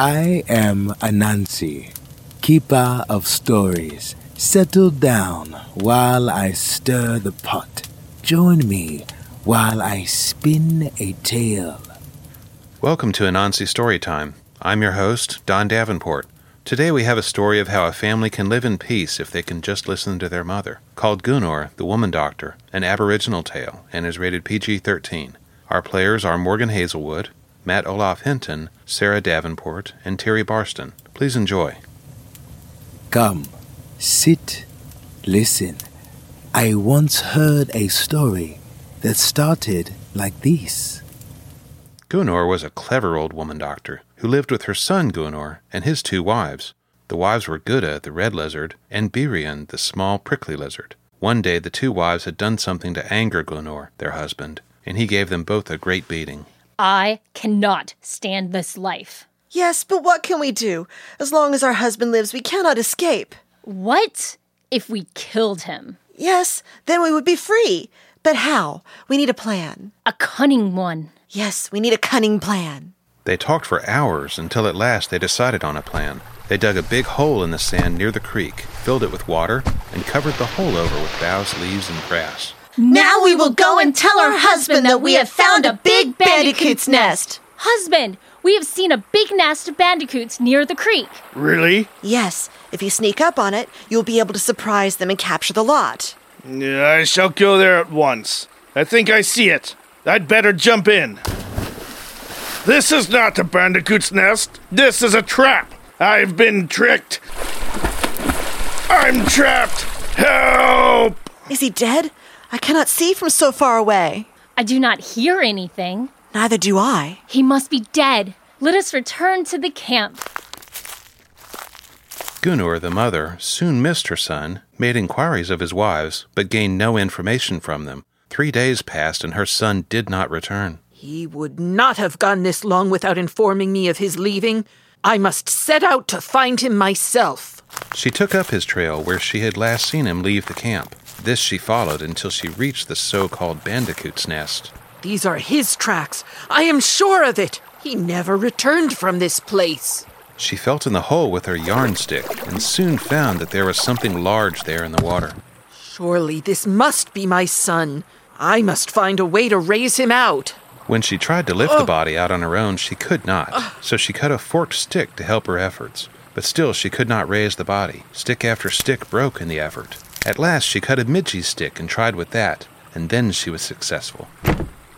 I am Anansi, keeper of stories. Settle down while I stir the pot. Join me while I spin a tale. Welcome to Anansi Storytime. I'm your host, Don Davenport. Today we have a story of how a family can live in peace if they can just listen to their mother, called Gunor, the Woman Doctor, an Aboriginal tale, and is rated PG 13. Our players are Morgan Hazelwood, Matt Olaf Hinton, Sarah Davenport, and Terry Barston. Please enjoy. Come, sit, listen. I once heard a story that started like this. Gunor was a clever old woman doctor who lived with her son Gunor and his two wives. The wives were Gudda, the red lizard, and Birian, the small prickly lizard. One day the two wives had done something to anger Gunor, their husband, and he gave them both a great beating. I cannot stand this life. Yes, but what can we do? As long as our husband lives, we cannot escape. What if we killed him? Yes, then we would be free. But how? We need a plan. A cunning one. Yes, we need a cunning plan. They talked for hours until at last they decided on a plan. They dug a big hole in the sand near the creek, filled it with water, and covered the hole over with boughs, leaves, and grass. Now we will go and tell our husband that we have found a big bandicoot's nest. Husband, we have seen a big nest of bandicoots near the creek. Really? Yes, if you sneak up on it, you'll be able to surprise them and capture the lot. Yeah, I shall go there at once. I think I see it. I'd better jump in. This is not a bandicoot's nest. This is a trap. I've been tricked. I'm trapped. Help! Is he dead? I cannot see from so far away. I do not hear anything. Neither do I. He must be dead. Let us return to the camp. Gunor, the mother, soon missed her son, made inquiries of his wives, but gained no information from them. Three days passed and her son did not return. He would not have gone this long without informing me of his leaving. I must set out to find him myself. She took up his trail where she had last seen him leave the camp. This she followed until she reached the so called bandicoot's nest. These are his tracks. I am sure of it. He never returned from this place. She felt in the hole with her yam stick and soon found that there was something large there in the water. Surely this must be my son. I must find a way to raise him out. When she tried to lift the body out on her own, she could not, so she cut a forked stick to help her efforts. But still, she could not raise the body. Stick after stick broke in the effort. At last, she cut a midgey stick and tried with that, and then she was successful.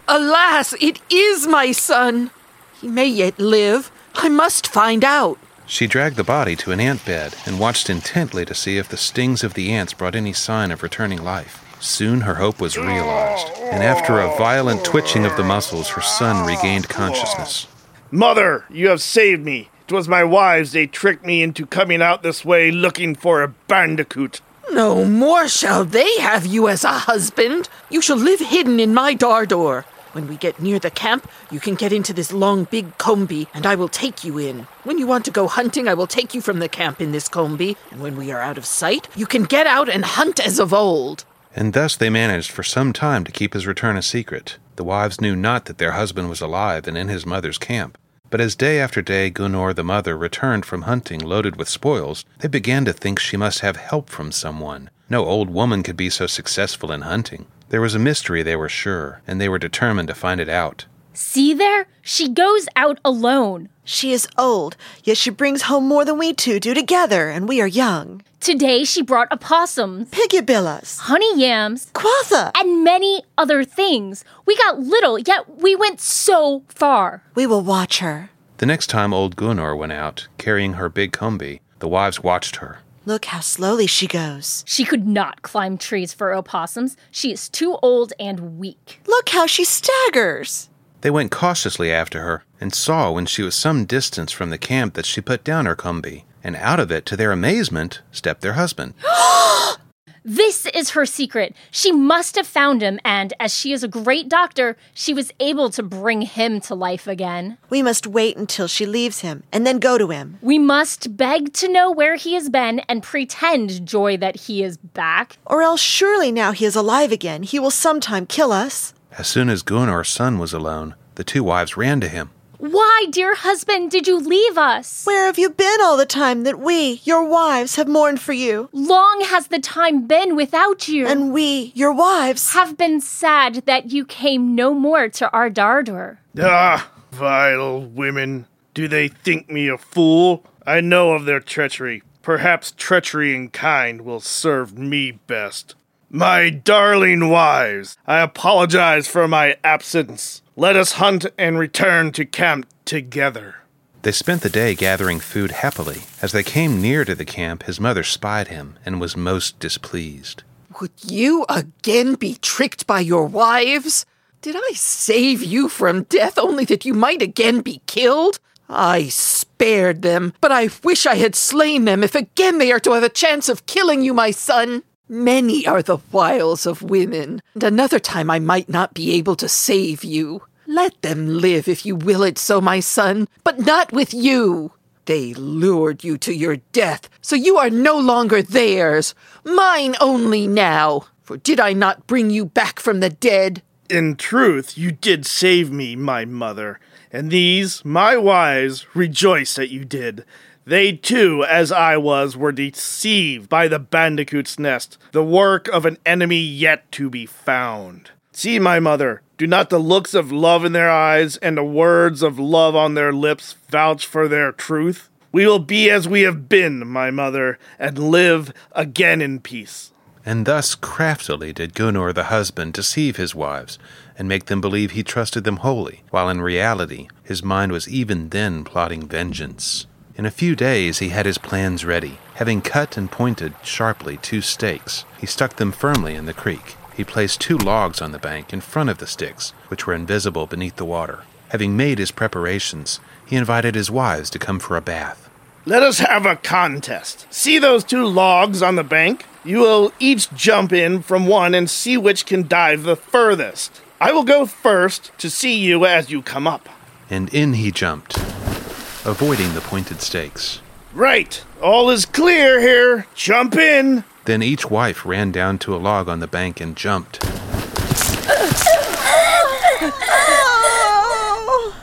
Alas, it is my son. He may yet live. I must find out. She dragged the body to an ant bed and watched intently to see if the stings of the ants brought any sign of returning life. Soon her hope was realized, and after a violent twitching of the muscles, her son regained consciousness. Mother, you have saved me. It was my wives. They tricked me into coming out this way looking for a bandicoot. No more shall they have you as a husband. You shall live hidden in my Dardor. When we get near the camp, you can get into this long big combi, and I will take you in. When you want to go hunting, I will take you from the camp in this combi, and when we are out of sight, you can get out and hunt as of old. And thus they managed for some time to keep his return a secret. The wives knew not that their husband was alive and in his mother's camp. But as day after day Gunor the mother returned from hunting loaded with spoils, they began to think she must have help from someone. No old woman could be so successful in hunting. There was a mystery, they were sure, and they were determined to find it out. See there? She goes out alone. She is old, yet she brings home more than we two do together, and we are young. Today she brought opossums, Pigubillas, honey yams, Quatha. and many other things. We got little, yet we went so far. We will watch her. The next time old Gunor went out, carrying her big combi, the wives watched her. Look how slowly she goes. She could not climb trees for opossums. She is too old and weak. Look how she staggers. They went cautiously after her, and saw when she was some distance from the camp that she put down her combi, and out of it, to their amazement, stepped their husband. This is her secret. She must have found him, and as she is a great doctor, she was able to bring him to life again. We must wait until she leaves him and then go to him. We must beg to know where he has been and pretend joy that he is back. Or else, surely now he is alive again, he will sometime kill us. As soon as Gunnar's son was alone, the two wives ran to him. Why, dear husband, did you leave us? Where have you been all the time that we, your wives, have mourned for you? Long has the time been without you. And we, your wives, have been sad that you came no more to our Dardor. Ah, vile women. Do they think me a fool? I know of their treachery. Perhaps treachery in kind will serve me best. My darling wives, I apologize for my absence. Let us hunt and return to camp together. They spent the day gathering food happily. As they came near to the camp, his mother spied him and was most displeased. Would you again be tricked by your wives? Did I save you from death only that you might again be killed? I spared them, but I wish I had slain them if again they are to have a chance of killing you, my son. Many are the wiles of women, and another time I might not be able to save you. Let them live if you will it so, my son, but not with you. They lured you to your death, so you are no longer theirs, mine only now. For did I not bring you back from the dead? In truth, you did save me, my mother, and these, my wives, rejoice that you did. They too, as I was, were deceived by the bandicoot's nest, the work of an enemy yet to be found. See, my mother, do not the looks of love in their eyes and the words of love on their lips vouch for their truth? We will be as we have been, my mother, and live again in peace. And thus craftily did Gunnar the husband deceive his wives, and make them believe he trusted them wholly, while in reality his mind was even then plotting vengeance. In a few days he had his plans ready. Having cut and pointed sharply two stakes, he stuck them firmly in the creek. He placed two logs on the bank in front of the sticks, which were invisible beneath the water. Having made his preparations, he invited his wives to come for a bath. Let us have a contest. See those two logs on the bank? You will each jump in from one and see which can dive the furthest. I will go first to see you as you come up. And in he jumped, avoiding the pointed stakes. Right. All is clear here. Jump in. Then each wife ran down to a log on the bank and jumped.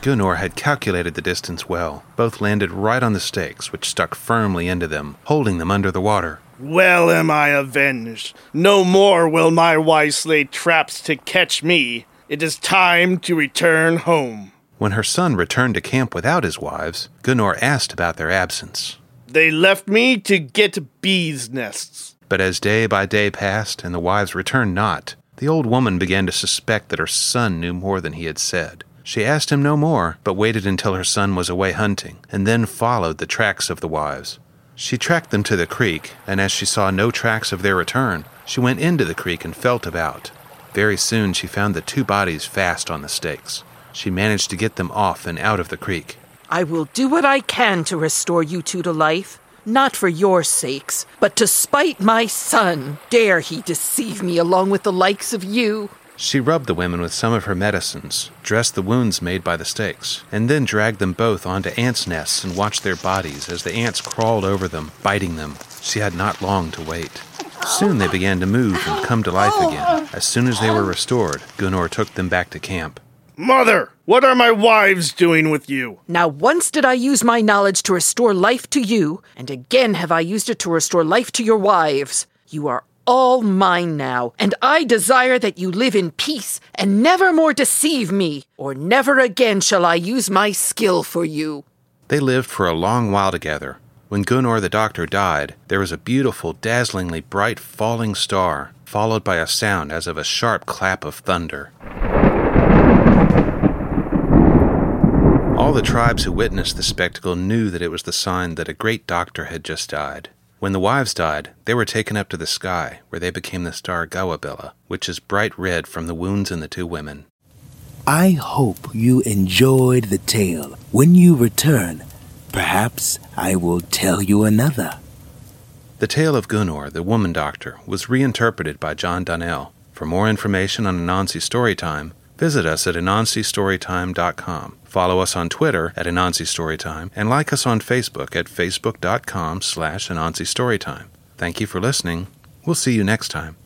Gunnar had calculated the distance well. Both landed right on the stakes, which stuck firmly into them, holding them under the water. Well am I avenged. No more will my wives lay traps to catch me. It is time to return home. When her son returned to camp without his wives, Gunnar asked about their absence. They left me to get bees' nests. But as day by day passed and the wives returned not, the old woman began to suspect that her son knew more than he had said. She asked him no more, but waited until her son was away hunting, and then followed the tracks of the wives. She tracked them to the creek, and as she saw no tracks of their return, she went into the creek and felt about. Very soon she found the two bodies fast on the stakes. She managed to get them off and out of the creek. I will do what I can to restore you two to life. Not for your sakes, but to spite my son. Dare he deceive me along with the likes of you? She rubbed the women with some of her medicines, dressed the wounds made by the stakes, and then dragged them both onto ants' nests and watched their bodies as the ants crawled over them, biting them. She had not long to wait. Soon they began to move and come to life oh. again. As soon as they were restored, Gunnar took them back to camp. Mother, what are my wives doing with you? Now, once did I use my knowledge to restore life to you, and again have I used it to restore life to your wives. You are all mine now, and I desire that you live in peace and never more deceive me, or never again shall I use my skill for you. They lived for a long while together. When Gunnar the doctor died, there was a beautiful, dazzlingly bright falling star, followed by a sound as of a sharp clap of thunder. All the tribes who witnessed the spectacle knew that it was the sign that a great doctor had just died. When the wives died, they were taken up to the sky, where they became the star Gawabella, which is bright red from the wounds in the two women. I hope you enjoyed the tale. When you return, perhaps I will tell you another. The tale of Gunnar, the woman doctor, was reinterpreted by John Donnell. For more information on Anansi Storytime, visit us at anansistorytime.com. Follow us on Twitter at Anansi Storytime and like us on Facebook at facebook.com slash Anansi Storytime. Thank you for listening. We'll see you next time.